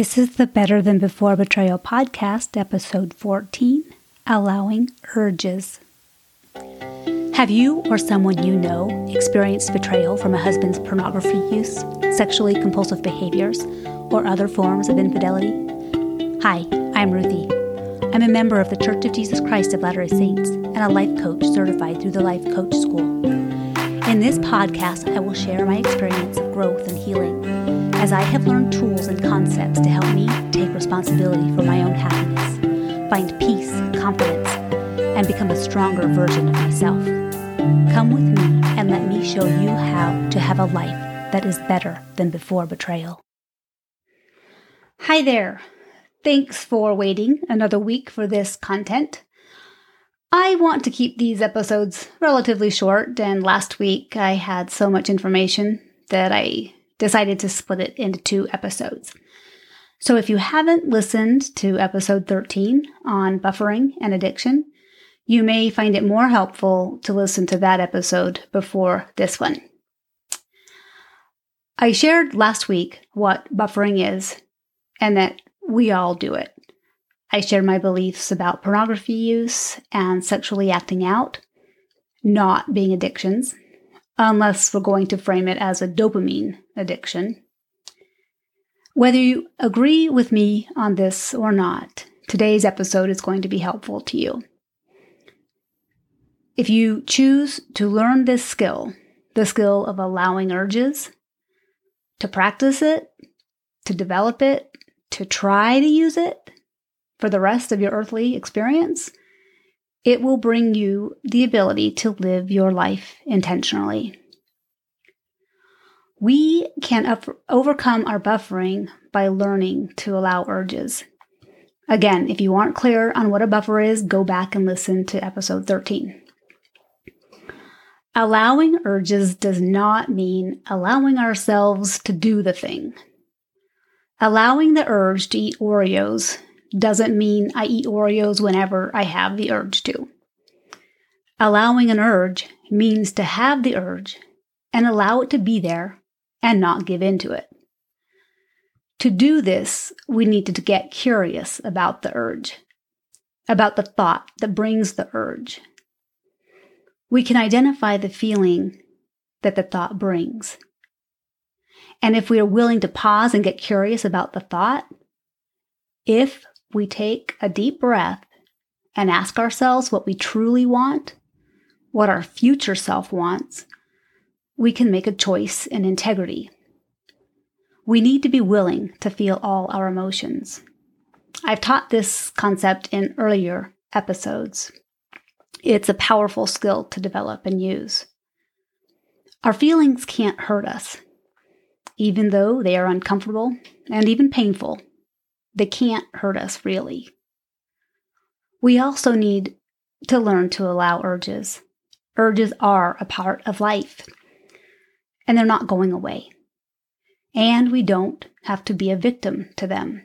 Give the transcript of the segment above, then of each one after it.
This is the Better Than Before Betrayal podcast, episode 14 Allowing Urges. Have you or someone you know experienced betrayal from a husband's pornography use, sexually compulsive behaviors, or other forms of infidelity? Hi, I'm Ruthie. I'm a member of the Church of Jesus Christ of Latter day Saints and a life coach certified through the Life Coach School. In this podcast, I will share my experience of growth and healing as I have learned tools and concepts to help me take responsibility for my own happiness, find peace, confidence, and become a stronger version of myself. Come with me and let me show you how to have a life that is better than before betrayal. Hi there. Thanks for waiting another week for this content. I want to keep these episodes relatively short, and last week I had so much information that I decided to split it into two episodes. So if you haven't listened to episode 13 on buffering and addiction, you may find it more helpful to listen to that episode before this one. I shared last week what buffering is and that we all do it. I shared my beliefs about pornography use and sexually acting out, not being addictions, unless we're going to frame it as a dopamine addiction. Whether you agree with me on this or not, today's episode is going to be helpful to you. If you choose to learn this skill, the skill of allowing urges, to practice it, to develop it, to try to use it for the rest of your earthly experience, it will bring you the ability to live your life intentionally. We can up- overcome our buffering by learning to allow urges. Again, if you aren't clear on what a buffer is, go back and listen to episode 13. Allowing urges does not mean allowing ourselves to do the thing. Allowing the urge to eat Oreos doesn't mean I eat Oreos whenever I have the urge to. Allowing an urge means to have the urge and allow it to be there and not give in to it. To do this, we need to get curious about the urge, about the thought that brings the urge. We can identify the feeling that the thought brings. And if we are willing to pause and get curious about the thought, if we take a deep breath and ask ourselves what we truly want, what our future self wants, we can make a choice in integrity. We need to be willing to feel all our emotions. I've taught this concept in earlier episodes. It's a powerful skill to develop and use. Our feelings can't hurt us, even though they are uncomfortable and even painful they can't hurt us really. We also need to learn to allow urges. Urges are a part of life, and they're not going away. And we don't have to be a victim to them.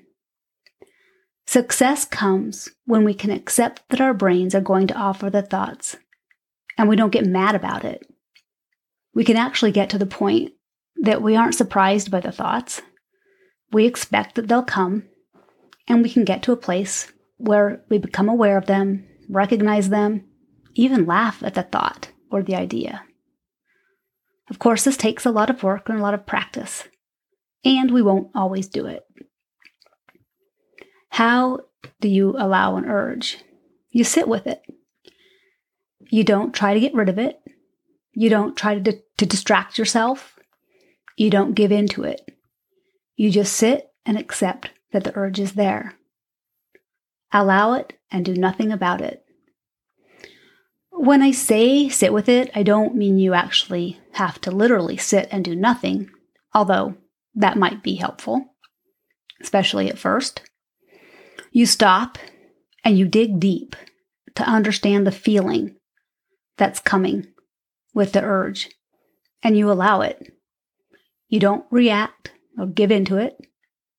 Success comes when we can accept that our brains are going to offer the thoughts, and we don't get mad about it. We can actually get to the point that we aren't surprised by the thoughts. We expect that they'll come and we can get to a place where we become aware of them, recognize them, even laugh at the thought or the idea. Of course, this takes a lot of work and a lot of practice, and we won't always do it. How do you allow an urge? You sit with it. You don't try to get rid of it. You don't try to, to distract yourself. You don't give in to it. You just sit and accept that the urge is there. Allow it and do nothing about it. When I say sit with it, I don't mean you actually have to literally sit and do nothing, although that might be helpful, especially at first. You stop and you dig deep to understand the feeling that's coming with the urge, and you allow it. You don't react or give into it.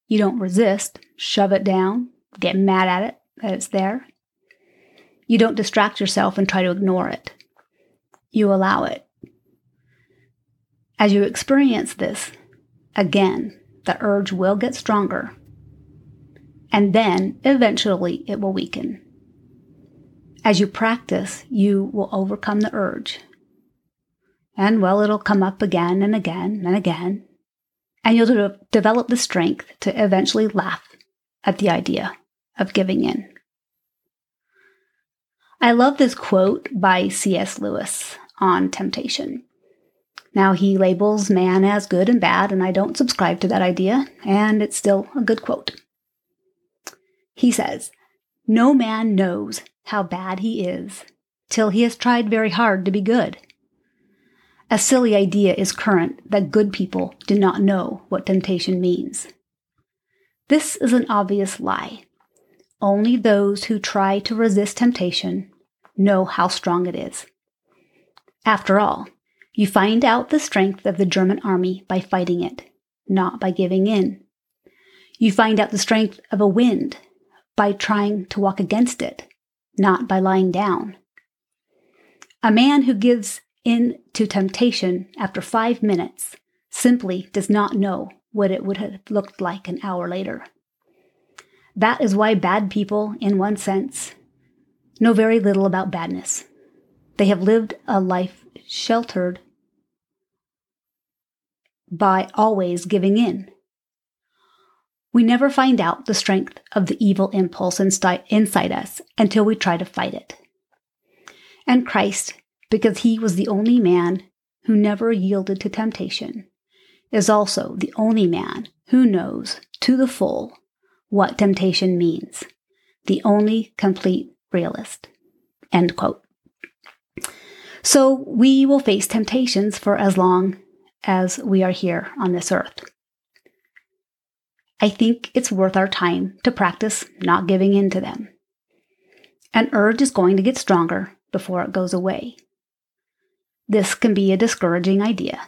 You don't resist, shove it down, get mad at it that it's there. You don't distract yourself and try to ignore it. You allow it. As you experience this, again, the urge will get stronger and then eventually it will weaken. As you practice, you will overcome the urge. And well, it'll come up again and again and again. And you'll de- develop the strength to eventually laugh at the idea of giving in. I love this quote by C.S. Lewis on temptation. Now, he labels man as good and bad, and I don't subscribe to that idea, and it's still a good quote. He says, No man knows how bad he is till he has tried very hard to be good. A silly idea is current that good people do not know what temptation means. This is an obvious lie. Only those who try to resist temptation know how strong it is. After all, you find out the strength of the German army by fighting it, not by giving in. You find out the strength of a wind by trying to walk against it, not by lying down. A man who gives in to temptation after five minutes simply does not know what it would have looked like an hour later. That is why bad people, in one sense, know very little about badness. They have lived a life sheltered by always giving in. We never find out the strength of the evil impulse inside us until we try to fight it. And Christ, because he was the only man who never yielded to temptation, is also the only man who knows to the full what temptation means, the only complete realist. End quote. So we will face temptations for as long as we are here on this earth. I think it's worth our time to practice not giving in to them. An urge is going to get stronger before it goes away. This can be a discouraging idea.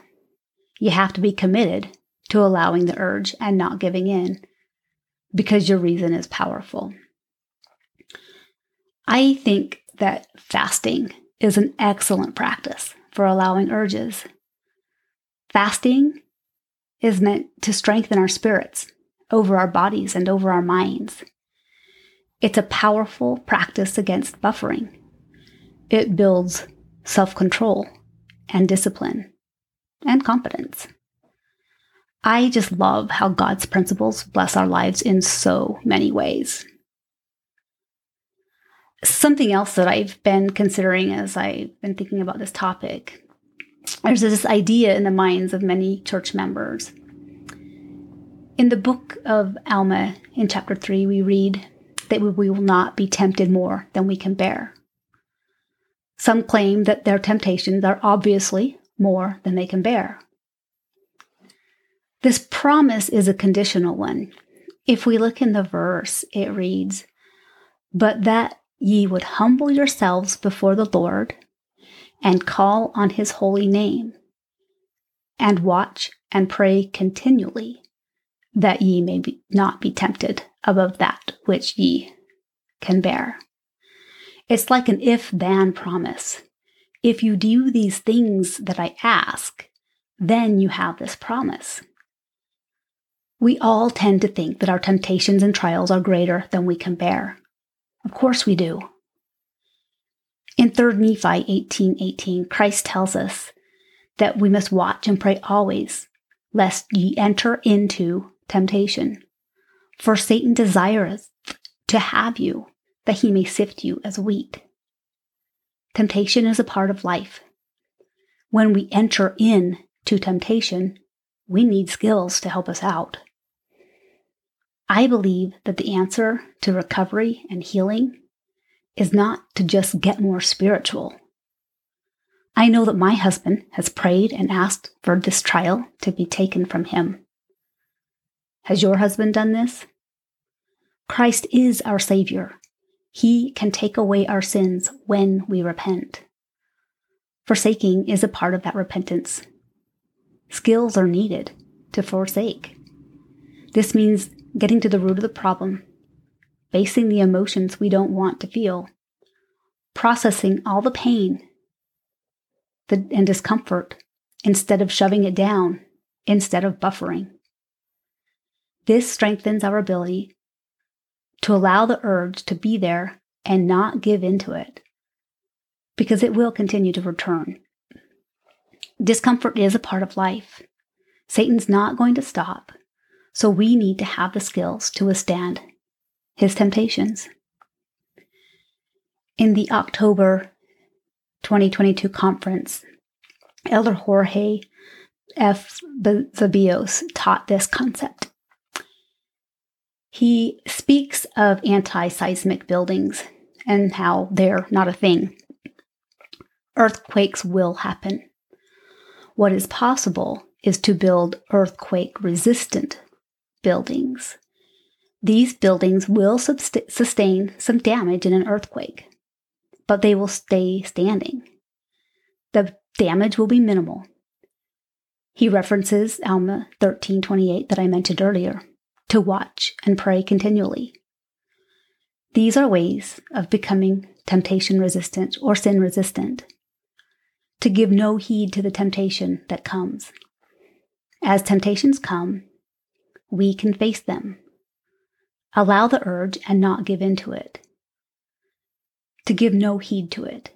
You have to be committed to allowing the urge and not giving in because your reason is powerful. I think that fasting is an excellent practice for allowing urges. Fasting is meant to strengthen our spirits over our bodies and over our minds. It's a powerful practice against buffering. It builds self control and discipline and competence. I just love how God's principles bless our lives in so many ways. Something else that I've been considering as I've been thinking about this topic there's this idea in the minds of many church members. In the book of Alma, in chapter 3, we read that we will not be tempted more than we can bear. Some claim that their temptations are obviously more than they can bear. This promise is a conditional one. If we look in the verse, it reads, But that ye would humble yourselves before the Lord and call on his holy name, and watch and pray continually, that ye may be, not be tempted above that which ye can bear. It's like an if then promise. If you do these things that I ask, then you have this promise. We all tend to think that our temptations and trials are greater than we can bear. Of course we do. In 3 Nephi 18:18, Christ tells us that we must watch and pray always, lest ye enter into temptation. For Satan desireth to have you, that he may sift you as wheat. Temptation is a part of life. When we enter in to temptation, we need skills to help us out. I believe that the answer to recovery and healing is not to just get more spiritual. I know that my husband has prayed and asked for this trial to be taken from him. Has your husband done this? Christ is our Savior. He can take away our sins when we repent. Forsaking is a part of that repentance. Skills are needed to forsake. This means getting to the root of the problem facing the emotions we don't want to feel, processing all the pain and discomfort instead of shoving it down, instead of buffering. This strengthens our ability to allow the urge to be there and not give into it because it will continue to return. Discomfort is a part of life. Satan's not going to stop, so we need to have the skills to withstand his temptations. In the October 2022 conference, Elder Jorge F. Zeballos taught this concept. He speaks of anti seismic buildings and how they're not a thing. Earthquakes will happen. What is possible is to build earthquake resistant buildings. These buildings will sustain some damage in an earthquake, but they will stay standing. The damage will be minimal. He references Alma 13:28 that I mentioned earlier, to watch and pray continually. These are ways of becoming temptation resistant or sin resistant. To give no heed to the temptation that comes. As temptations come, we can face them. Allow the urge and not give in to it. To give no heed to it.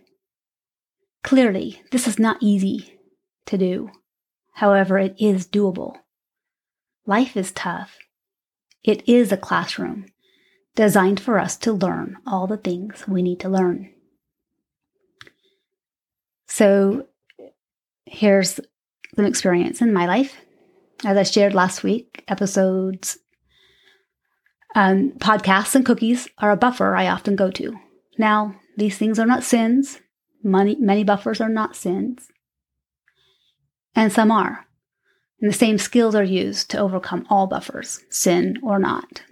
Clearly, this is not easy to do. However, it is doable. Life is tough. It is a classroom designed for us to learn all the things we need to learn. So, here's some experience in my life. As I shared last week, episodes, um, podcasts, and cookies are a buffer I often go to. Now, these things are not sins. Many, many buffers are not sins. And some are. And the same skills are used to overcome all buffers, sin or not.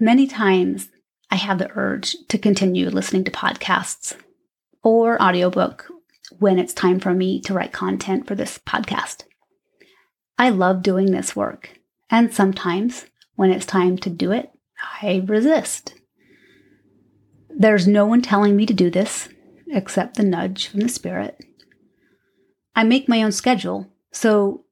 Many times I have the urge to continue listening to podcasts or audiobook when it's time for me to write content for this podcast. I love doing this work, and sometimes when it's time to do it, I resist. There's no one telling me to do this except the nudge from the Spirit. I make my own schedule, so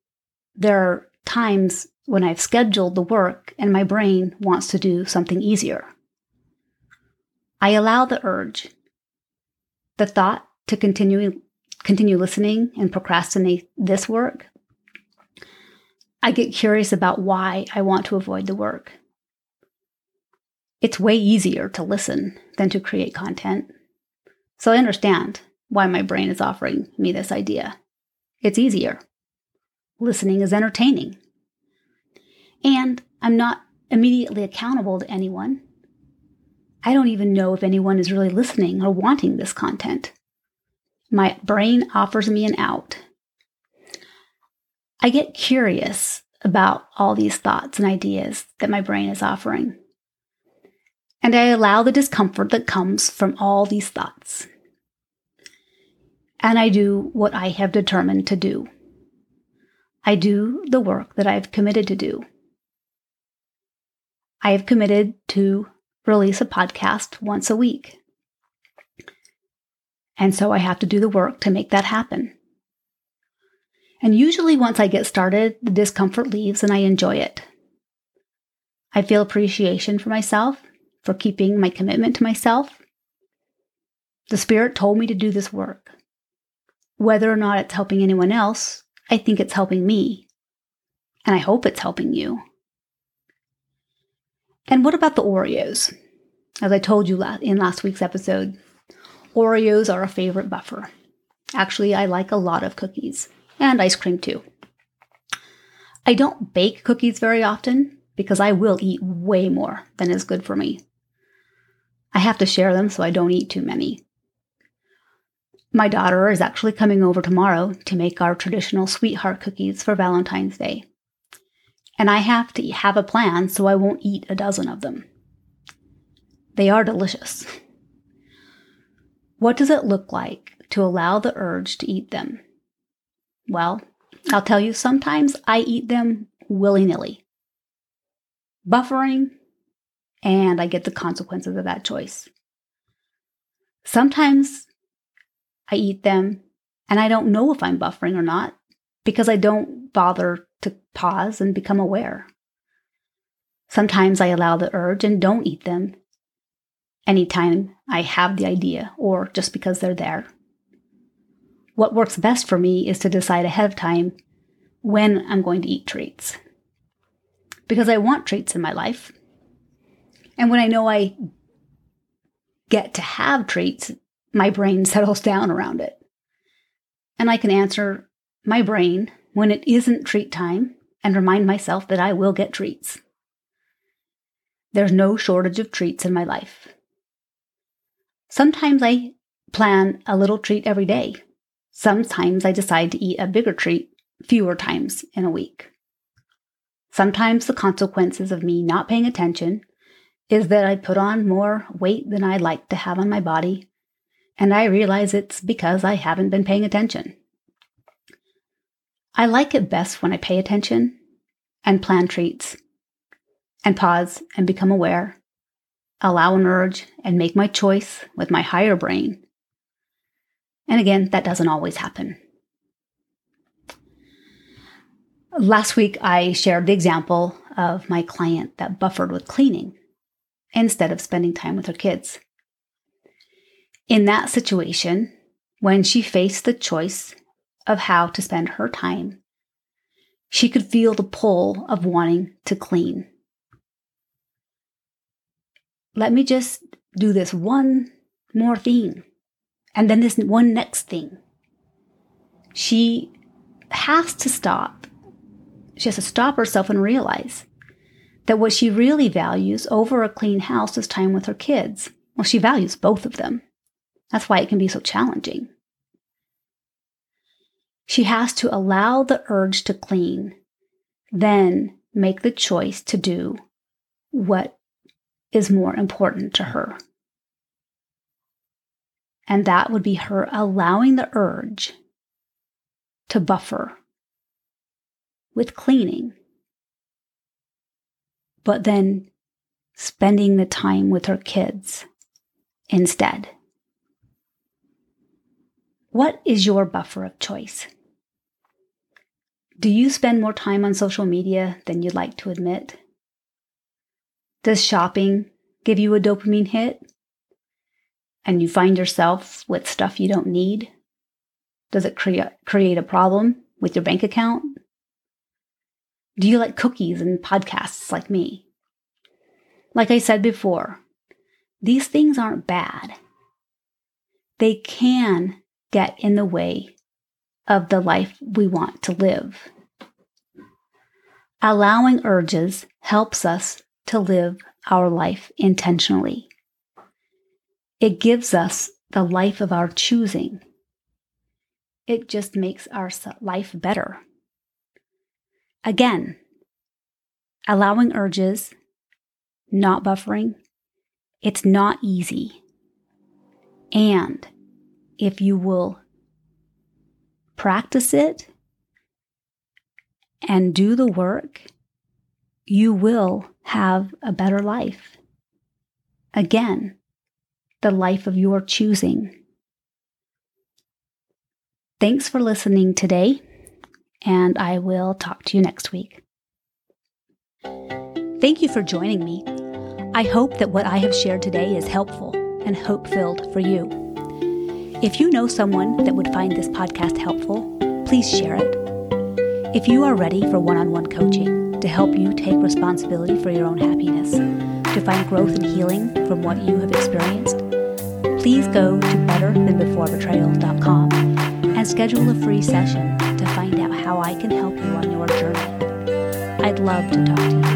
there are times when I've scheduled the work and my brain wants to do something easier. I allow the urge, the thought to continue continue listening and procrastinate this work. I get curious about why I want to avoid the work. It's way easier to listen than to create content. So I understand why my brain is offering me this idea. It's easier. Listening is entertaining. And I'm not immediately accountable to anyone. I don't even know if anyone is really listening or wanting this content. My brain offers me an out. I get curious about all these thoughts and ideas that my brain is offering. And I allow the discomfort that comes from all these thoughts. And I do what I have determined to do. I do the work that I've committed to do. I have committed to release a podcast once a week. And so I have to do the work to make that happen. And usually, once I get started, the discomfort leaves and I enjoy it. I feel appreciation for myself, for keeping my commitment to myself. The Spirit told me to do this work. Whether or not it's helping anyone else, I think it's helping me. And I hope it's helping you. And what about the Oreos? As I told you in last week's episode, Oreos are a favorite buffer. Actually, I like a lot of cookies and ice cream too. I don't bake cookies very often because I will eat way more than is good for me. I have to share them so I don't eat too many. My daughter is actually coming over tomorrow to make our traditional sweetheart cookies for Valentine's Day. And I have to have a plan so I won't eat a dozen of them. They are delicious. What does it look like to allow the urge to eat them? Well, I'll tell you, sometimes I eat them willy nilly, buffering, and I get the consequences of that choice. Sometimes I eat them and I don't know if I'm buffering or not because I don't bother to pause and become aware. Sometimes I allow the urge and don't eat them anytime I have the idea or just because they're there. What works best for me is to decide ahead of time when I'm going to eat treats. Because I want treats in my life. And when I know I get to have treats, my brain settles down around it. And I can answer my brain when it isn't treat time and remind myself that I will get treats. There's no shortage of treats in my life. Sometimes I plan a little treat every day. Sometimes I decide to eat a bigger treat fewer times in a week. Sometimes the consequences of me not paying attention is that I put on more weight than I'd like to have on my body, and I realize it's because I haven't been paying attention. I like it best when I pay attention and plan treats and pause and become aware, allow an urge and make my choice with my higher brain. And again, that doesn't always happen. Last week, I shared the example of my client that buffered with cleaning instead of spending time with her kids. In that situation, when she faced the choice of how to spend her time, she could feel the pull of wanting to clean. Let me just do this one more thing, and then this one next thing. She has to stop. She has to stop herself and realize that what she really values over a clean house is time with her kids. Well, she values both of them. That's why it can be so challenging. She has to allow the urge to clean, then make the choice to do what is more important to her. And that would be her allowing the urge to buffer with cleaning but then spending the time with her kids instead. What is your buffer of choice? Do you spend more time on social media than you'd like to admit? Does shopping give you a dopamine hit? And you find yourself with stuff you don't need? Does it create, create a problem with your bank account? Do you like cookies and podcasts like me? Like I said before, these things aren't bad. They can get in the way of the life we want to live. Allowing urges helps us to live our life intentionally. It gives us the life of our choosing. It just makes our life better. Again, allowing urges, not buffering, it's not easy. And if you will practice it and do the work, you will have a better life. Again, the life of your choosing. Thanks for listening today and I will talk to you next week. Thank you for joining me. I hope that what I have shared today is helpful and hope filled for you. If you know someone that would find this podcast helpful, please share it. If you are ready for one on one coaching to help you take responsibility for your own happiness, to find growth and healing from what you have experienced, please go to betterthanbeforebetrayal.com and schedule a free session to find out how I can help you on your journey. I'd love to talk to you.